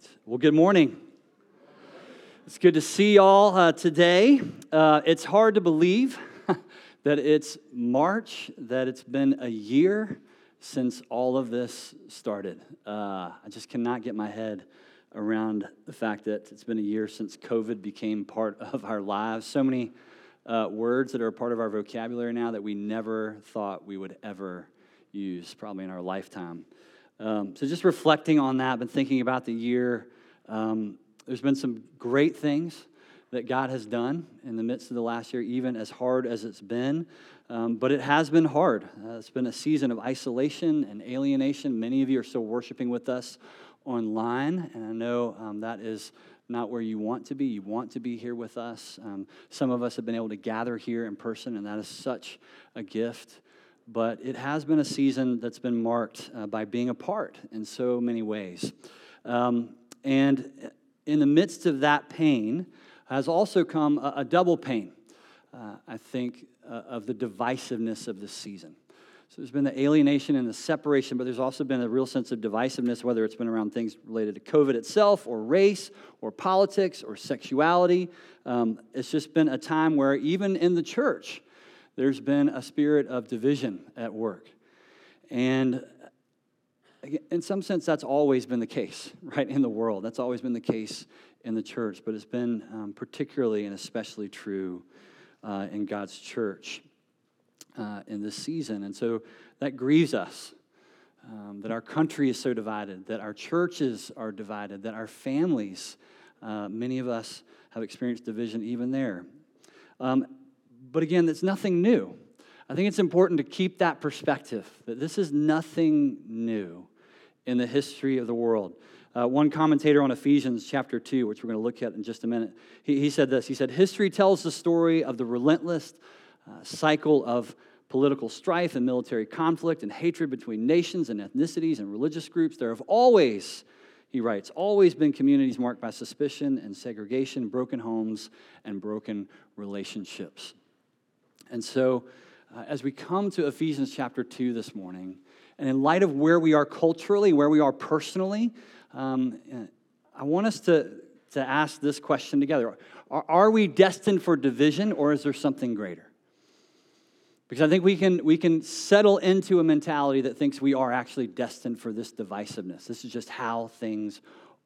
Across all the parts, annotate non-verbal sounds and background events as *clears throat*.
right. Well, good morning. It's good to see y'all uh, today. Uh, it's hard to believe *laughs* that it's March, that it's been a year since all of this started. Uh, I just cannot get my head around the fact that it's been a year since COVID became part *laughs* of our lives. So many uh, words that are a part of our vocabulary now that we never thought we would ever use, probably in our lifetime. Um, so, just reflecting on that, been thinking about the year. Um, there's been some great things that God has done in the midst of the last year, even as hard as it's been. Um, but it has been hard. Uh, it's been a season of isolation and alienation. Many of you are still worshiping with us online, and I know um, that is not where you want to be. You want to be here with us. Um, some of us have been able to gather here in person, and that is such a gift but it has been a season that's been marked uh, by being apart in so many ways. Um, and in the midst of that pain has also come a, a double pain, uh, I think, uh, of the divisiveness of this season. So there's been the alienation and the separation, but there's also been a real sense of divisiveness, whether it's been around things related to COVID itself, or race, or politics, or sexuality. Um, it's just been a time where, even in the church, there's been a spirit of division at work. And in some sense, that's always been the case, *laughs* right, in the world. That's always been the case in the church, but it's been um, particularly and especially true uh, in God's church uh, in this season. And so that grieves us um, that our country is so divided, that our churches are divided, that our families, uh, many of us have experienced division even there. Um, but again, it's nothing new. I think it's important to keep that perspective that this is nothing new in the history of the world. Uh, one commentator on Ephesians chapter 2, which we're going to look at in just a minute, he, he said this. He said, History tells the story of the relentless uh, cycle of political strife and military conflict and hatred between nations and ethnicities and religious groups. There have always, he writes, always been communities marked by suspicion and segregation, broken homes, and broken relationships. And so, uh, as we come to Ephesians chapter 2 this morning, and in light of where we are culturally, where we are personally, um, I want us to, to ask this question together are, are we destined for division, or is there something greater? Because I think we can, we can settle into a mentality that thinks we are actually destined for this divisiveness. This is just how things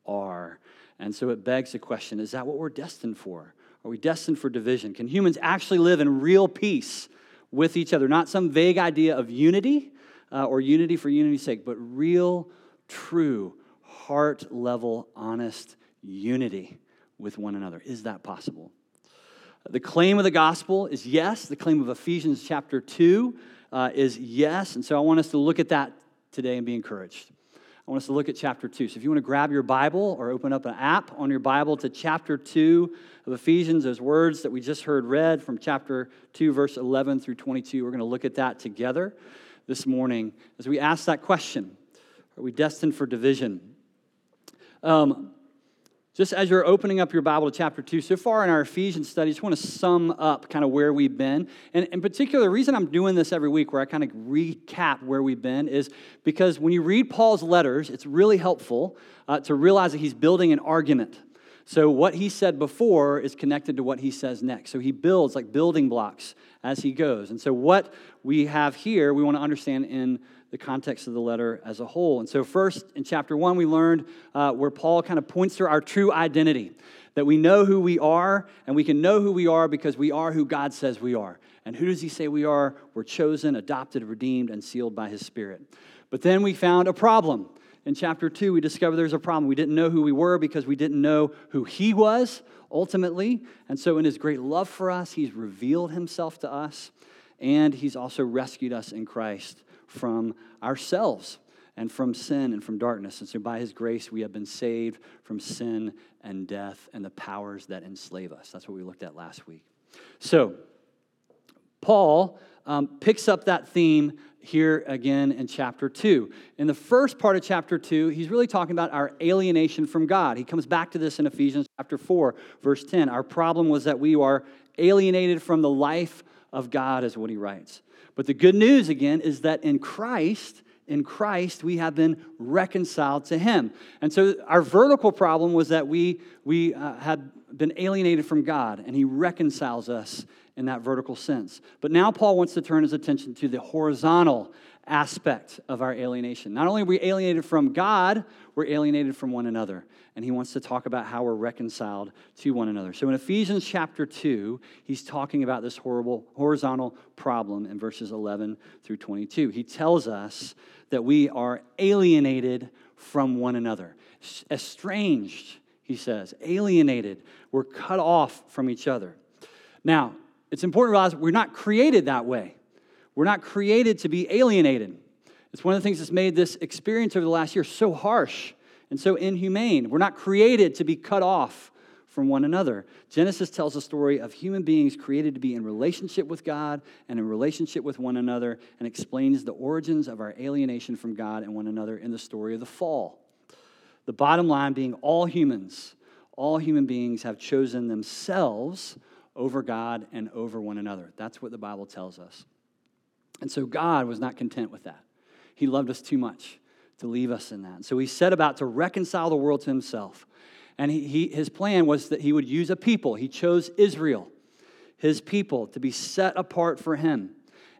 are. And so it begs the question is that what we're destined for? Are we destined for division? Can humans actually live in real peace with each other? Not some vague idea of unity uh, or unity for unity's sake, but real, true, heart level, honest unity with one another. Is that possible? The claim of the gospel is yes. The claim of Ephesians chapter 2 uh, is yes. And so I want us to look at that today and be encouraged. I want us to look at chapter 2. So if you want to grab your Bible or open up an app on your Bible to chapter 2 of Ephesians, those words that we just heard read from chapter 2, verse 11 through 22, we're going to look at that together this morning as we ask that question Are we destined for division? Um, just as you're opening up your Bible to chapter 2, so far in our Ephesians study, I just want to sum up kind of where we've been. And in particular, the reason I'm doing this every week, where I kind of recap where we've been, is because when you read Paul's letters, it's really helpful uh, to realize that he's building an argument. So what he said before is connected to what he says next. So he builds like building blocks as he goes. And so what we have here, we want to understand in the context of the letter as a whole. And so, first, in chapter one, we learned uh, where Paul kind of points to our true identity that we know who we are, and we can know who we are because we are who God says we are. And who does he say we are? We're chosen, adopted, redeemed, and sealed by his Spirit. But then we found a problem. In chapter 2, we discovered there's a problem. We didn't know who we were because we didn't know who he was ultimately. And so, in his great love for us, he's revealed himself to us, and he's also rescued us in Christ from ourselves and from sin and from darkness. And so, by his grace, we have been saved from sin and death and the powers that enslave us. That's what we looked at last week. So, Paul um, picks up that theme here again in chapter 2. In the first part of chapter 2, he's really talking about our alienation from God. He comes back to this in Ephesians chapter 4, verse 10. Our problem was that we are alienated from the life of God, is what he writes. But the good news, again, is that in Christ, in Christ, we have been reconciled to Him. And so our vertical problem was that we, we uh, had been alienated from God, and He reconciles us in that vertical sense. But now Paul wants to turn his attention to the horizontal aspect of our alienation. Not only are we alienated from God, we're alienated from one another. And he wants to talk about how we're reconciled to one another. So in Ephesians chapter 2, he's talking about this horrible horizontal problem in verses 11 through 22. He tells us that we are alienated from one another, estranged, he says, alienated. We're cut off from each other. Now, it's important to realize we're not created that way. We're not created to be alienated. It's one of the things that's made this experience over the last year so harsh and so inhumane. We're not created to be cut off from one another. Genesis tells a story of human beings created to be in relationship with God and in relationship with one another and explains the origins of our alienation from God and one another in the story of the fall. The bottom line being all humans, all human beings have chosen themselves over God and over one another. That's what the Bible tells us. And so God was not content with that. He loved us too much to leave us in that. So he set about to reconcile the world to himself. And he, he, his plan was that he would use a people. He chose Israel, his people, to be set apart for him.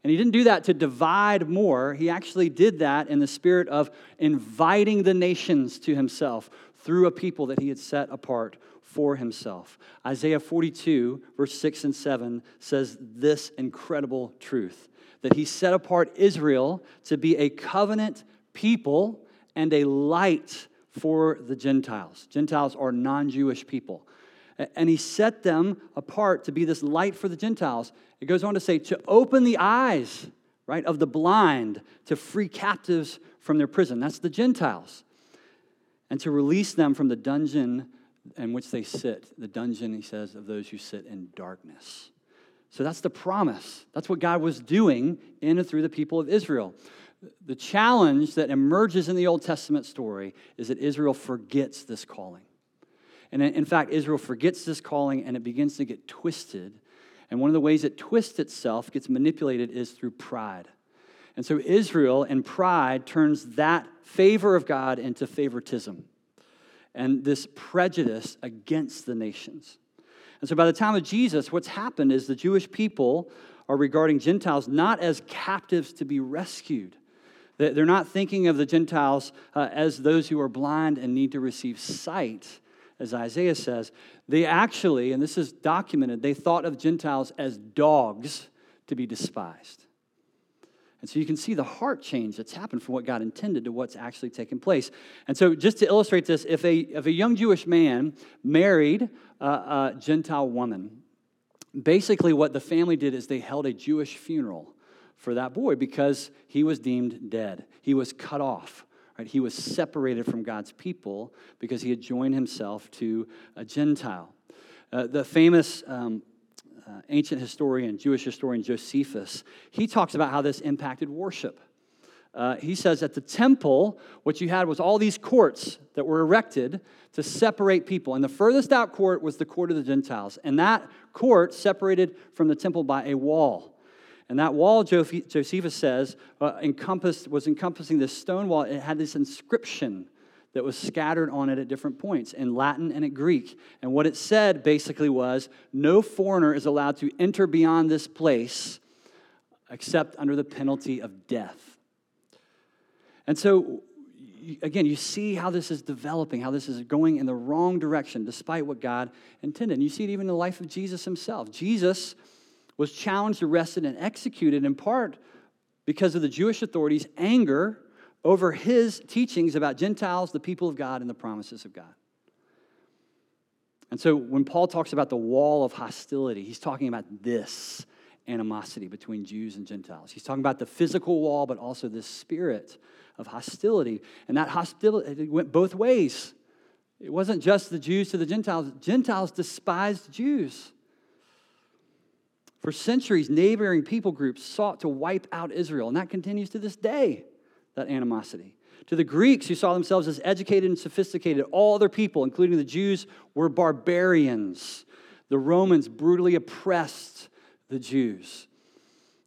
And he didn't do that to divide more. He actually did that in the spirit of inviting the nations to himself through a people that he had set apart for himself. Isaiah 42, verse 6 and 7 says this incredible truth that he set apart Israel to be a covenant people and a light for the Gentiles. Gentiles are non Jewish people. And he set them apart to be this light for the Gentiles. It goes on to say, to open the eyes, right, of the blind, to free captives from their prison. That's the Gentiles. And to release them from the dungeon in which they sit. The dungeon, he says, of those who sit in darkness. So that's the promise. That's what God was doing in and through the people of Israel. The challenge that emerges in the Old Testament story is that Israel forgets this calling. And in fact, Israel forgets this calling and it begins to get twisted. And one of the ways it twists itself, gets manipulated, is through pride. And so Israel and pride turns that favor of God into favoritism and this prejudice against the nations. And so by the time of Jesus, what's happened is the Jewish people are regarding Gentiles not as captives to be rescued. They're not thinking of the Gentiles uh, as those who are blind and need to receive sight, as Isaiah says. They actually, and this is documented, they thought of Gentiles as dogs to be despised. And so you can see the heart change that's happened from what God intended to what's actually taken place. And so, just to illustrate this, if a, if a young Jewish man married a, a Gentile woman, basically what the family did is they held a Jewish funeral for that boy because he was deemed dead. He was cut off. Right? He was separated from God's people because he had joined himself to a Gentile. Uh, the famous um, uh, ancient historian, Jewish historian Josephus, he talks about how this impacted worship. Uh, he says at the temple, what you had was all these courts that were erected to separate people. And the furthest out court was the court of the Gentiles. And that court separated from the temple by a wall. And that wall, Josephus says, uh, encompassed, was encompassing this stone wall. It had this inscription that was scattered on it at different points in Latin and in Greek. And what it said basically was no foreigner is allowed to enter beyond this place except under the penalty of death. And so, again, you see how this is developing, how this is going in the wrong direction despite what God intended. And you see it even in the life of Jesus himself. Jesus was challenged, arrested, and executed in part because of the Jewish authorities' anger over his teachings about Gentiles, the people of God, and the promises of God. And so when Paul talks about the wall of hostility, he's talking about this animosity between Jews and Gentiles. He's talking about the physical wall, but also this spirit of hostility. And that hostility went both ways. It wasn't just the Jews to the Gentiles, Gentiles despised Jews. For centuries, neighboring people groups sought to wipe out Israel, and that continues to this day that animosity. To the Greeks, who saw themselves as educated and sophisticated, all other people, including the Jews, were barbarians. The Romans brutally oppressed the Jews.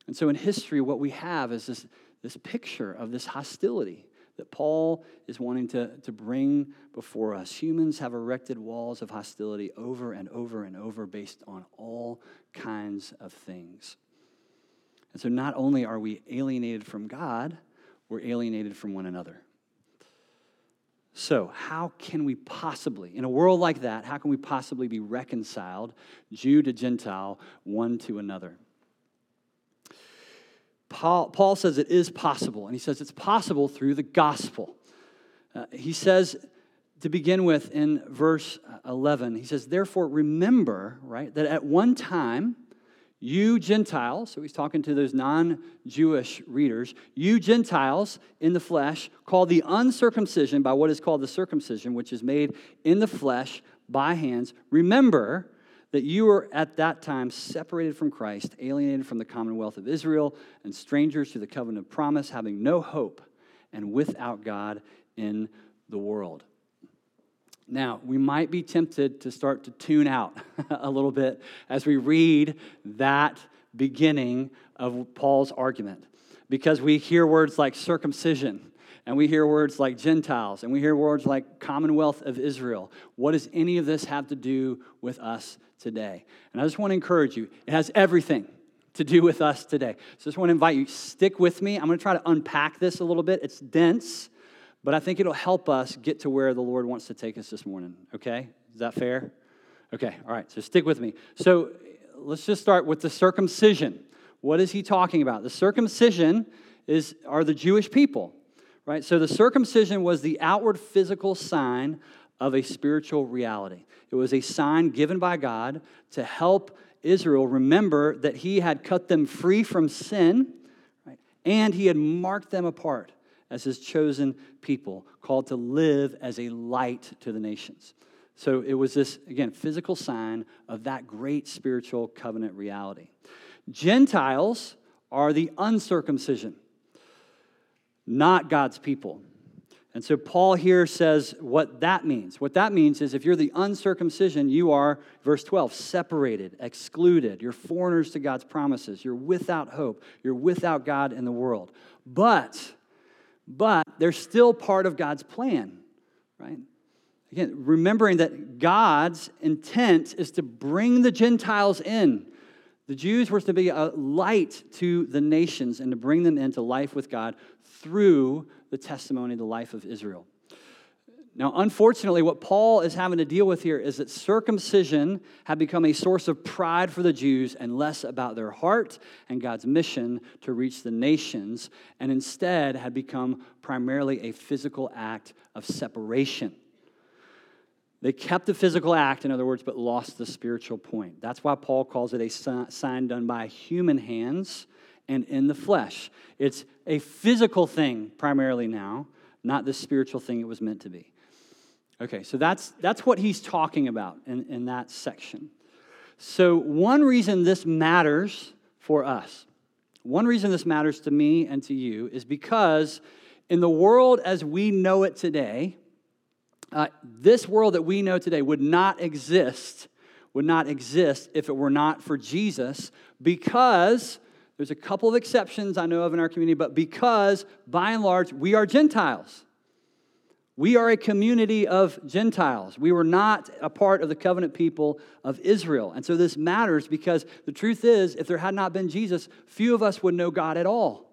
And so in history, what we have is this, this picture of this hostility that Paul is wanting to, to bring before us. Humans have erected walls of hostility over and over and over based on all kinds of things. And so not only are we alienated from God, we're alienated from one another. So, how can we possibly, in a world like that, how can we possibly be reconciled, Jew to Gentile, one to another? Paul, Paul says it is possible, and he says it's possible through the gospel. Uh, he says, to begin with, in verse 11, he says, Therefore, remember, right, that at one time, you Gentiles, so he's talking to those non Jewish readers, you Gentiles in the flesh, called the uncircumcision by what is called the circumcision, which is made in the flesh by hands, remember that you were at that time separated from Christ, alienated from the commonwealth of Israel, and strangers to the covenant of promise, having no hope and without God in the world. Now, we might be tempted to start to tune out *laughs* a little bit as we read that beginning of Paul's argument because we hear words like circumcision and we hear words like Gentiles, and we hear words like Commonwealth of Israel. What does any of this have to do with us today? And I just want to encourage you, it has everything to do with us today. So I just want to invite you, stick with me. I'm going to try to unpack this a little bit. It's dense, but I think it'll help us get to where the Lord wants to take us this morning. Okay? Is that fair? Okay, all right, so stick with me. So let's just start with the circumcision. What is he talking about? The circumcision is, are the Jewish people right? So the circumcision was the outward physical sign of a spiritual reality. It was a sign given by God to help Israel remember that He had cut them free from sin, right? and He had marked them apart as His chosen people, called to live as a light to the nations. So it was this, again, physical sign of that great spiritual covenant reality. Gentiles are the uncircumcision not God's people. And so Paul here says what that means. What that means is if you're the uncircumcision, you are, verse 12, separated, excluded. You're foreigners to God's promises. You're without hope. You're without God in the world. But, but they're still part of God's plan, right? Again, remembering that God's intent is to bring the Gentiles in. The Jews were to be a light to the nations and to bring them into life with God through the testimony the life of Israel. Now, unfortunately, what Paul is having to deal with here is that circumcision had become a source of pride for the Jews and less about their heart and God's mission to reach the nations, and instead had become primarily a physical act of separation. They kept the physical act, in other words, but lost the spiritual point. That's why Paul calls it a sign done by human hands and in the flesh. It's a physical thing primarily now, not the spiritual thing it was meant to be. Okay, so that's, that's what he's talking about in, in that section. So, one reason this matters for us, one reason this matters to me and to you is because in the world as we know it today, uh, this world that we know today would not exist, would not exist if it were not for Jesus, because there's a couple of exceptions I know of in our community, but because by and large we are Gentiles. We are a community of Gentiles. We were not a part of the covenant people of Israel. And so this matters because the truth is, if there had not been Jesus, few of us would know God at all.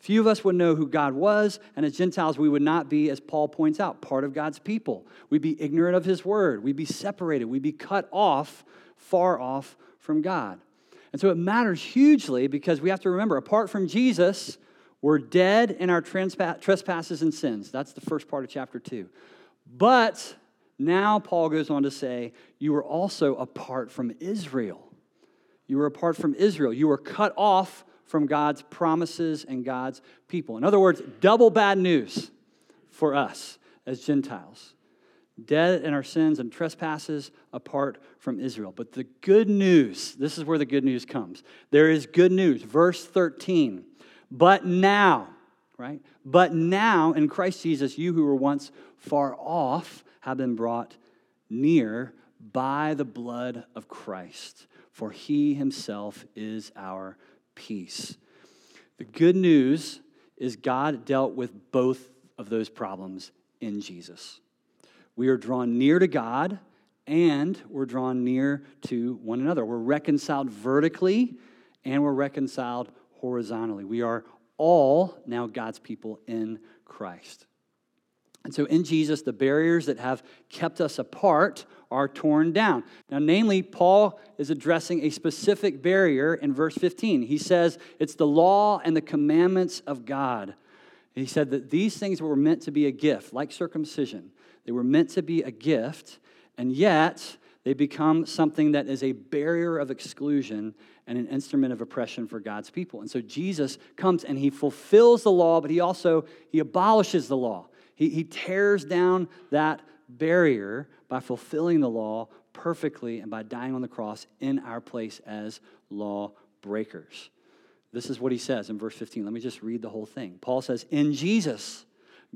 Few of us would know who God was, and as Gentiles, we would not be, as Paul points out, part of God's people. We'd be ignorant of his word. We'd be separated. We'd be cut off, far off from God. And so it matters hugely because we have to remember apart from Jesus, we're dead in our trespasses and sins. That's the first part of chapter 2. But now Paul goes on to say, you were also apart from Israel. You were apart from Israel. You were cut off from God's promises and God's people. In other words, double bad news for us as Gentiles dead in our sins and trespasses apart from Israel. But the good news, this is where the good news comes. There is good news. Verse 13. But now, right? But now in Christ Jesus, you who were once far off have been brought near by the blood of Christ, for he himself is our peace. The good news is God dealt with both of those problems in Jesus. We are drawn near to God and we're drawn near to one another. We're reconciled vertically and we're reconciled horizontally. We are all now God's people in Christ. And so in Jesus, the barriers that have kept us apart are torn down. Now, namely, Paul is addressing a specific barrier in verse 15. He says it's the law and the commandments of God. He said that these things were meant to be a gift, like circumcision. They were meant to be a gift, and yet they become something that is a barrier of exclusion and an instrument of oppression for God's people. And so Jesus comes and he fulfills the law, but he also he abolishes the law. He, he tears down that barrier by fulfilling the law perfectly and by dying on the cross in our place as law breakers. This is what he says in verse 15. Let me just read the whole thing. Paul says, In Jesus,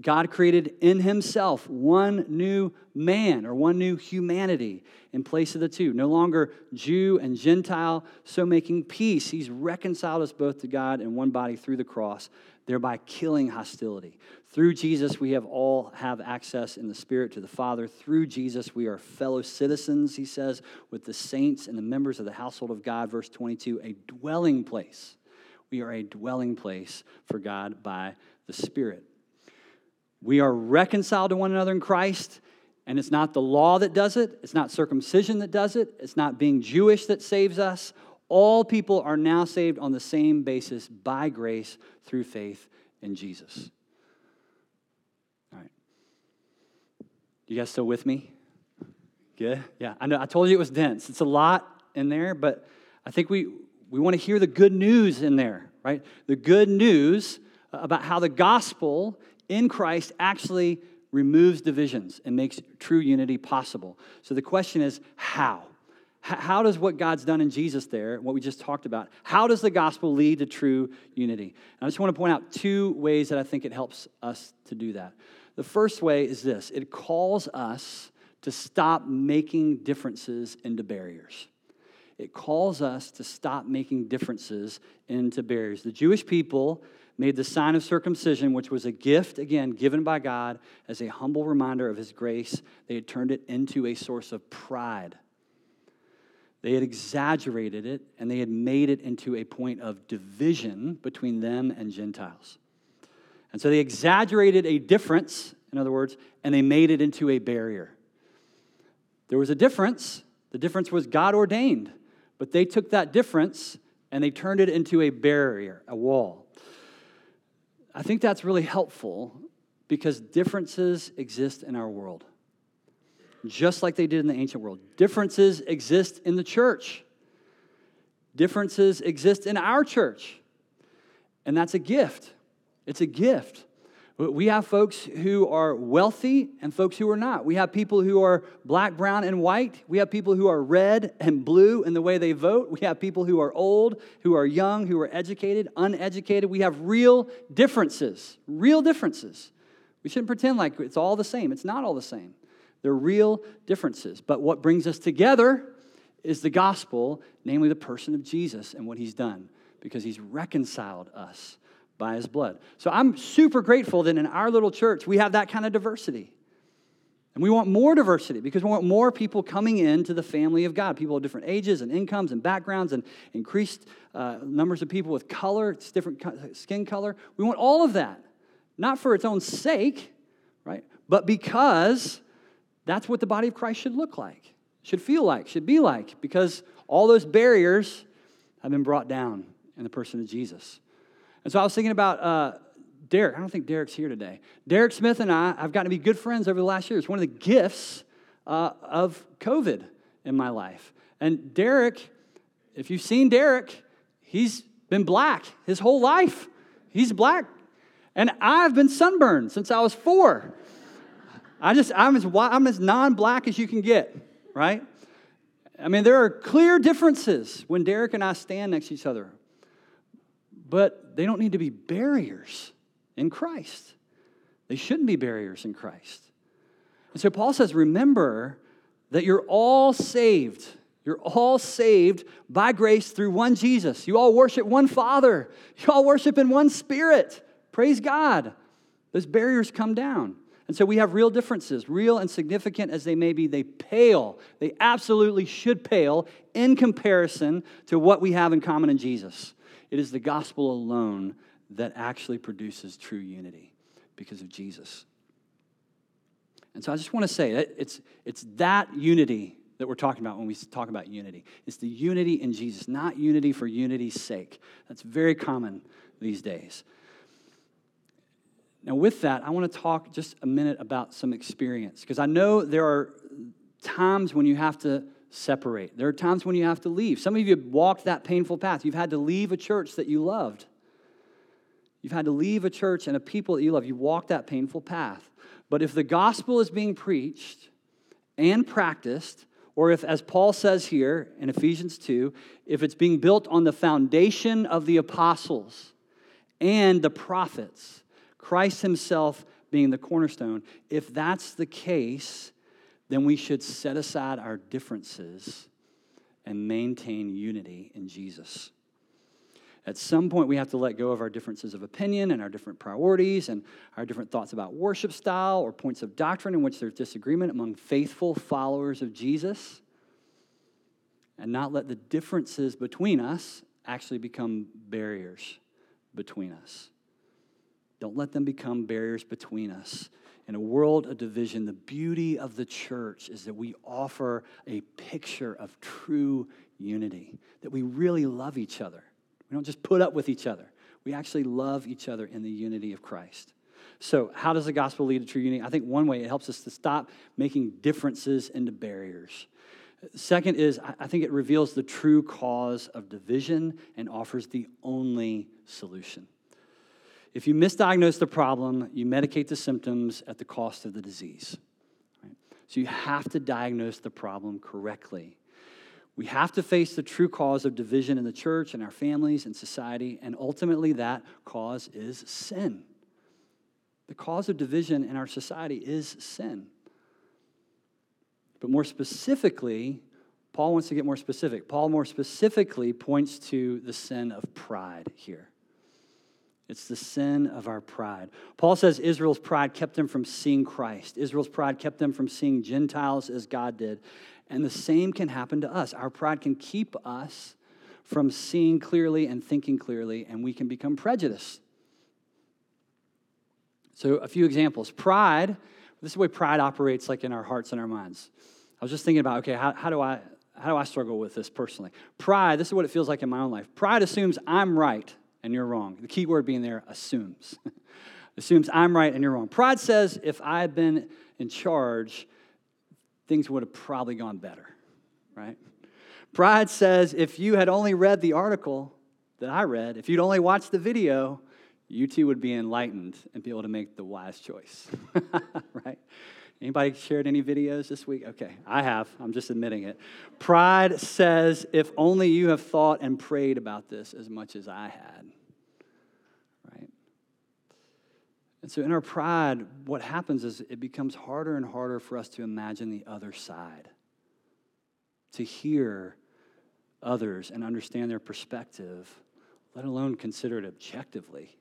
God created in himself one new man or one new humanity in place of the two. No longer Jew and Gentile, so making peace. He's reconciled us both to God in one body through the cross, thereby killing hostility. Through Jesus, we have all have access in the Spirit to the Father. Through Jesus, we are fellow citizens, he says, with the saints and the members of the household of God. Verse 22, a dwelling place. We are a dwelling place for God by the Spirit. We are reconciled to one another in Christ, and it's not the law that does it, it's not circumcision that does it, it's not being Jewish that saves us. All people are now saved on the same basis by grace through faith in Jesus. All right. You guys still with me? Good? Yeah, I know I told you it was dense. It's a lot in there, but I think we, we want to hear the good news in there, right? The good news about how the gospel in Christ actually removes divisions and makes true unity possible. So the question is how? How does what God's done in Jesus there, what we just talked about, how does the gospel lead to true unity? And I just want to point out two ways that I think it helps us to do that. The first way is this it calls us to stop making differences into barriers. It calls us to stop making differences into barriers. The Jewish people made the sign of circumcision, which was a gift, again, given by God as a humble reminder of his grace. They had turned it into a source of pride. They had exaggerated it and they had made it into a point of division between them and Gentiles. And so they exaggerated a difference, in other words, and they made it into a barrier. There was a difference. The difference was God ordained, but they took that difference and they turned it into a barrier, a wall. I think that's really helpful because differences exist in our world, just like they did in the ancient world. Differences exist in the church, differences exist in our church. And that's a gift. It's a gift. We have folks who are wealthy and folks who are not. We have people who are black, brown, and white. We have people who are red and blue in the way they vote. We have people who are old, who are young, who are educated, uneducated. We have real differences, real differences. We shouldn't pretend like it's all the same. It's not all the same. They're real differences. But what brings us together is the gospel, namely the person of Jesus and what he's done, because he's reconciled us by his blood. So I'm super grateful that in our little church we have that kind of diversity. And we want more diversity because we want more people coming into the family of God, people of different ages and incomes and backgrounds and increased uh, numbers of people with color, it's different skin color. We want all of that, not for its own sake, right? But because that's what the body of Christ should look like, should feel like, should be like, because all those barriers have been brought down in the person of Jesus. And so I was thinking about uh, Derek. I don't think Derek's here today. Derek Smith and I have gotten to be good friends over the last year. It's one of the gifts uh, of COVID in my life. And Derek, if you've seen Derek, he's been black his whole life. He's black. And I've been sunburned since I was four. I just, I'm as, I'm as non black as you can get, right? I mean, there are clear differences when Derek and I stand next to each other but they don't need to be barriers in Christ. They shouldn't be barriers in Christ. And so Paul says, remember that you're all saved. You're all saved by grace through one Jesus. You all worship one Father. You all worship in one Spirit. Praise God. Those barriers come down. And so we have real differences, real and significant as they may be, they pale. They absolutely should pale in comparison to what we have in common in Jesus. It is the gospel alone that actually produces true unity because of Jesus. And so I just want to say that it's, it's that unity that we're talking about when we talk about unity. It's the unity in Jesus, not unity for unity's sake. That's very common these days. Now, with that, I want to talk just a minute about some experience because I know there are times when you have to separate. There are times when you have to leave. Some of you have walked that painful path. You've had to leave a church that you loved. You've had to leave a church and a people that you love. You walked that painful path. But if the gospel is being preached and practiced, or if, as Paul says here in Ephesians 2, if it's being built on the foundation of the apostles and the prophets, Christ Himself being the cornerstone, if that's the case, then we should set aside our differences and maintain unity in Jesus. At some point, we have to let go of our differences of opinion and our different priorities and our different thoughts about worship style or points of doctrine in which there's disagreement among faithful followers of Jesus, and not let the differences between us actually become barriers between us. Don't let them become barriers between us. In a world of division, the beauty of the church is that we offer a picture of true unity, that we really love each other. We don't just put up with each other, we actually love each other in the unity of Christ. So, how does the gospel lead to true unity? I think one way it helps us to stop making differences into barriers. Second is, I think it reveals the true cause of division and offers the only solution. If you misdiagnose the problem, you medicate the symptoms at the cost of the disease. Right? So you have to diagnose the problem correctly. We have to face the true cause of division in the church and our families and society, and ultimately that cause is sin. The cause of division in our society is sin. But more specifically, Paul wants to get more specific. Paul more specifically points to the sin of pride here. It's the sin of our pride. Paul says Israel's pride kept them from seeing Christ. Israel's pride kept them from seeing Gentiles as God did. And the same can happen to us. Our pride can keep us from seeing clearly and thinking clearly, and we can become prejudiced. So, a few examples. Pride, this is the way pride operates like in our hearts and our minds. I was just thinking about, okay, how, how do I how do I struggle with this personally? Pride, this is what it feels like in my own life. Pride assumes I'm right and you're wrong. The key word being there, assumes. *laughs* assumes I'm right and you're wrong. Pride says if I had been in charge, things would have probably gone better, right? Pride says if you had only read the article that I read, if you'd only watched the video, you too would be enlightened and be able to make the wise choice, *laughs* right? Anybody shared any videos this week? Okay, I have. I'm just admitting it. Pride says, if only you have thought and prayed about this as much as I had. Right? And so, in our pride, what happens is it becomes harder and harder for us to imagine the other side, to hear others and understand their perspective, let alone consider it objectively.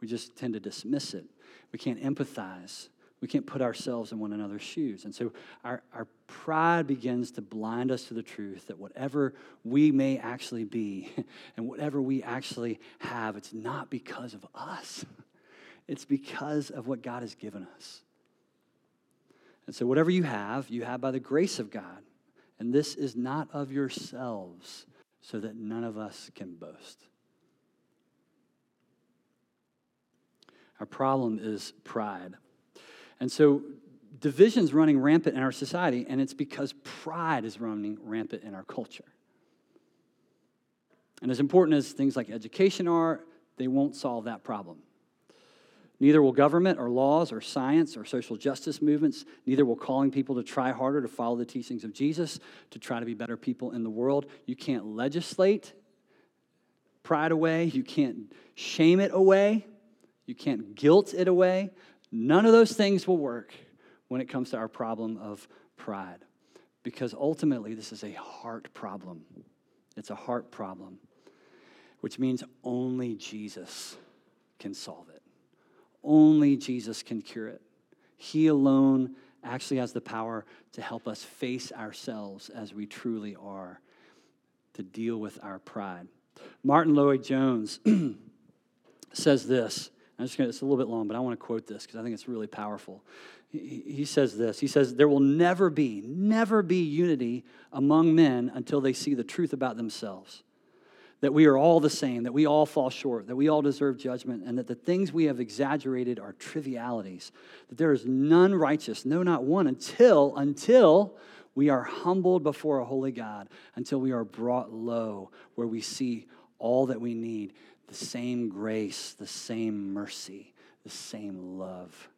We just tend to dismiss it. We can't empathize. We can't put ourselves in one another's shoes. And so our, our pride begins to blind us to the truth that whatever we may actually be *laughs* and whatever we actually have, it's not because of us. *laughs* It's because of what God has given us. And so, whatever you have, you have by the grace of God. And this is not of yourselves, so that none of us can boast. Our problem is pride. And so, division's running rampant in our society, and it's because pride is running rampant in our culture. And as important as things like education are, they won't solve that problem. Neither will government or laws or science or social justice movements. Neither will calling people to try harder to follow the teachings of Jesus, to try to be better people in the world. You can't legislate pride away. You can't shame it away. You can't guilt it away. None of those things will work when it comes to our problem of pride. Because ultimately, this is a heart problem. It's a heart problem, which means only Jesus can solve it. only Jesus can cure it. He alone actually has the power to help us face ourselves as we truly are, to deal with our pride. Martyn Lloyd-Jones *clears throat* says this. I'm just gonna, it's a little bit long, but I want to quote this because I think it's really powerful. He, he says this. He says, There will never be, never be unity among men until they see the truth about themselves. That we are all the same, that we all fall short, that we all deserve judgment, and that the things we have exaggerated are trivialities, that there is none righteous, no, not one, until, until we are humbled before a holy God, until we are brought low, where we see all that we need the same grace, the same mercy, the same love.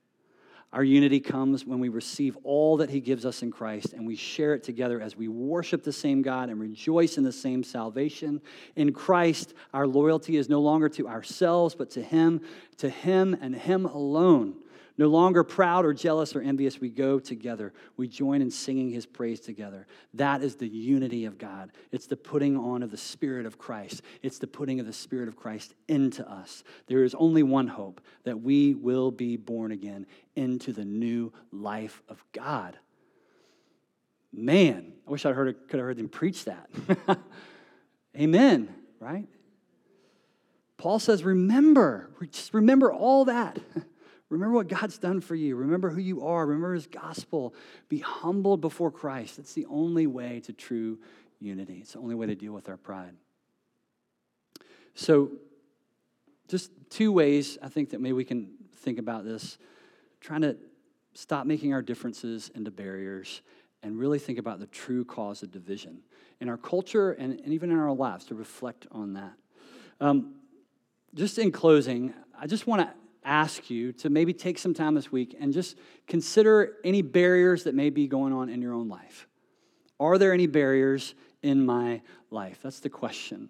Our unity comes when we receive all that He gives us in Christ and we share it together as we worship the same God and rejoice in the same salvation. In Christ, our loyalty is no longer to ourselves, but to Him, to Him and Him alone. No longer proud or jealous or envious, we go together. We join in singing his praise together. That is the unity of God. It's the putting on of the Spirit of Christ. It's the putting of the Spirit of Christ into us. There is only one hope that we will be born again into the new life of God. Man, I wish I heard, could have heard them preach that. *laughs* Amen, right? Paul says, remember, just remember all that. *laughs* Remember what God's done for you. Remember who you are. Remember his gospel. Be humbled before Christ. It's the only way to true unity. It's the only way to deal with our pride. So, just two ways I think that maybe we can think about this. Trying to stop making our differences into barriers and really think about the true cause of division in our culture and, and even in our lives to reflect on that. Um, just in closing, I just want to ask you to maybe take some time this week and just consider any barriers that may be going on in your own life. Are there any barriers in my life? That's the question.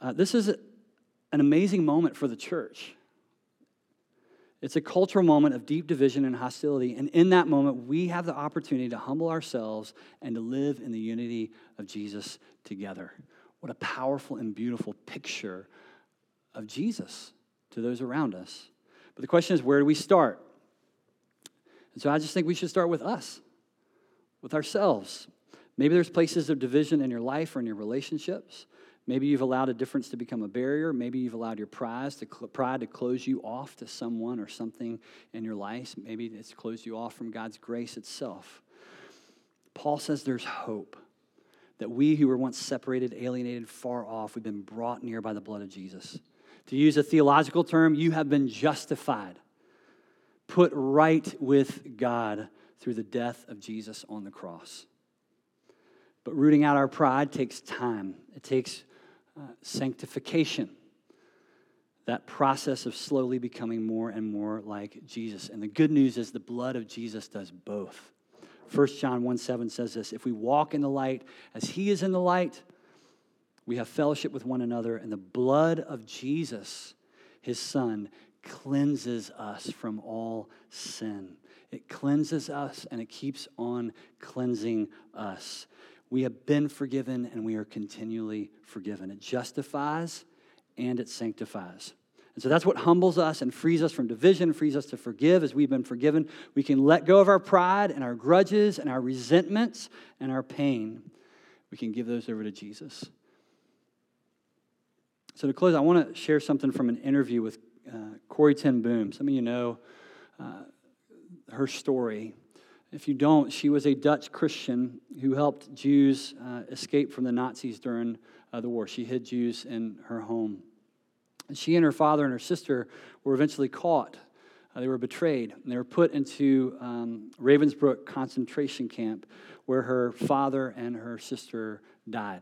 Uh, this is an amazing moment for the church. It's a cultural moment of deep division and hostility. And in that moment, we have the opportunity to humble ourselves and to live in the unity of Jesus together. What a powerful and beautiful picture of Jesus to those around us. But the question is, where do we start? And so I just think we should start with us, with ourselves. Maybe there's places of division in your life or in your relationships. Maybe you've allowed a difference to become a barrier. Maybe you've allowed your pride to, pride to close you off to someone or something in your life. Maybe it's closed you off from God's grace itself. Paul says there's hope that we who were once separated, alienated, far off, we've been brought near by the blood of Jesus. To use a theological term, you have been justified, put right with God through the death of Jesus on the cross. But rooting out our pride takes time, it takes uh, sanctification. That process of slowly becoming more and more like Jesus. And the good news is the blood of Jesus does both. 1 John 1 7 says this If we walk in the light as he is in the light, we have fellowship with one another, and the blood of Jesus, his son, cleanses us from all sin. It cleanses us and it keeps on cleansing us. We have been forgiven and we are continually forgiven. It justifies and it sanctifies. And so that's what humbles us and frees us from division, frees us to forgive as we've been forgiven. We can let go of our pride and our grudges and our resentments and our pain. We can give those over to Jesus. So, to close, I want to share something from an interview with uh, Corrie Ten Boom. Some of you know uh, her story. If you don't, she was a Dutch Christian who helped Jews uh, escape from the Nazis during uh, the war. She hid Jews in her home. She and her father and her sister were eventually caught. Uh, they were betrayed, and they were put into um, Ravensbrück concentration camp, where her father and her sister died.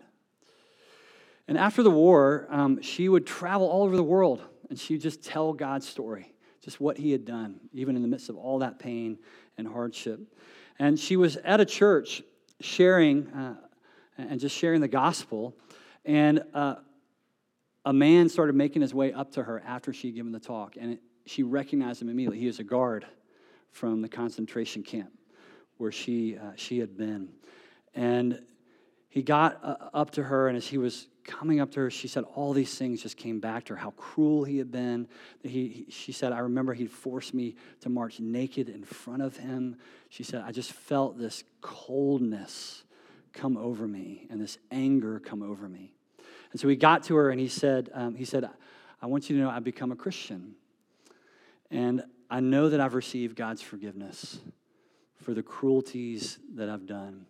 And after the war, um, she would travel all over the world and she'd just tell God's story, just what he had done, even in the midst of all that pain and hardship. And she was at a church sharing uh, and just sharing the gospel. And uh, a man started making his way up to her after she had given the talk. And it, she recognized him immediately. He was a guard from the concentration camp where she, uh, she had been. And he got uh, up to her, and as he was coming up to her. She said all these things just came back to her how cruel he had been. He, he, she said, I remember he'd forced me to march naked in front of him. She said, I just felt this coldness come over me and this anger come over me. And so he got to her and he said, um, he said, I want you to know I've become a Christian. And I know that I've received God's forgiveness for the cruelties that I've done.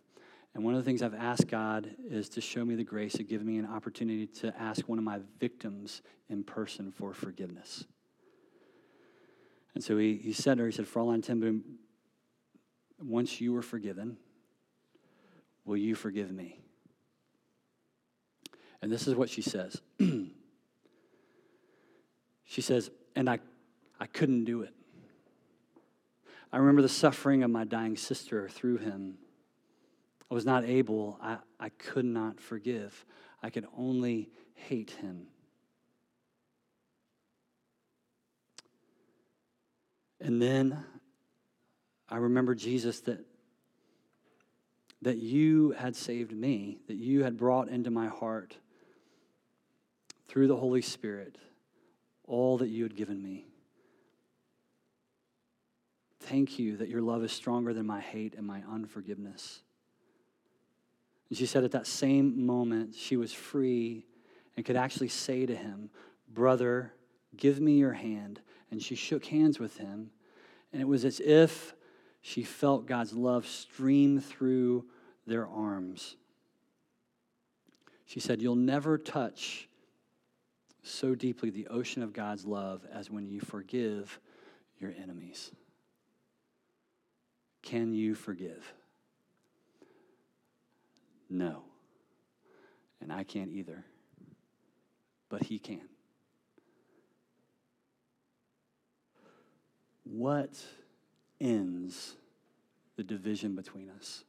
And one of the things I've asked God is to show me the grace to give me an opportunity to ask one of my victims in person for forgiveness. And so he, he said to her, he said, Fraulein ten Boom, once you were forgiven, will you forgive me? And this is what she says. *clears throat* she says, and I, I couldn't do it. I remember the suffering of my dying sister through him. I was not able, I, I could not forgive. I could only hate him. And then I remember, Jesus, that, that you had saved me, that you had brought into my heart through the Holy Spirit all that you had given me. Thank you that your love is stronger than my hate and my unforgiveness. And she said at that same moment, she was free and could actually say to him, Brother, give me your hand. And she shook hands with him. And it was as if she felt God's love stream through their arms. She said, You'll never touch so deeply the ocean of God's love as when you forgive your enemies. Can you forgive? No. And I can't either. But He can. What ends the division between us?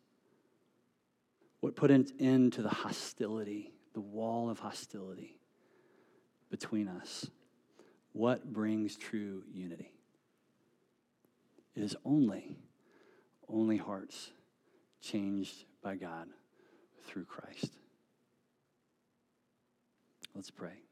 What put an end to the hostility, the wall of hostility between us? What brings true unity? It is only only hearts changed by God through Christ. Let's pray.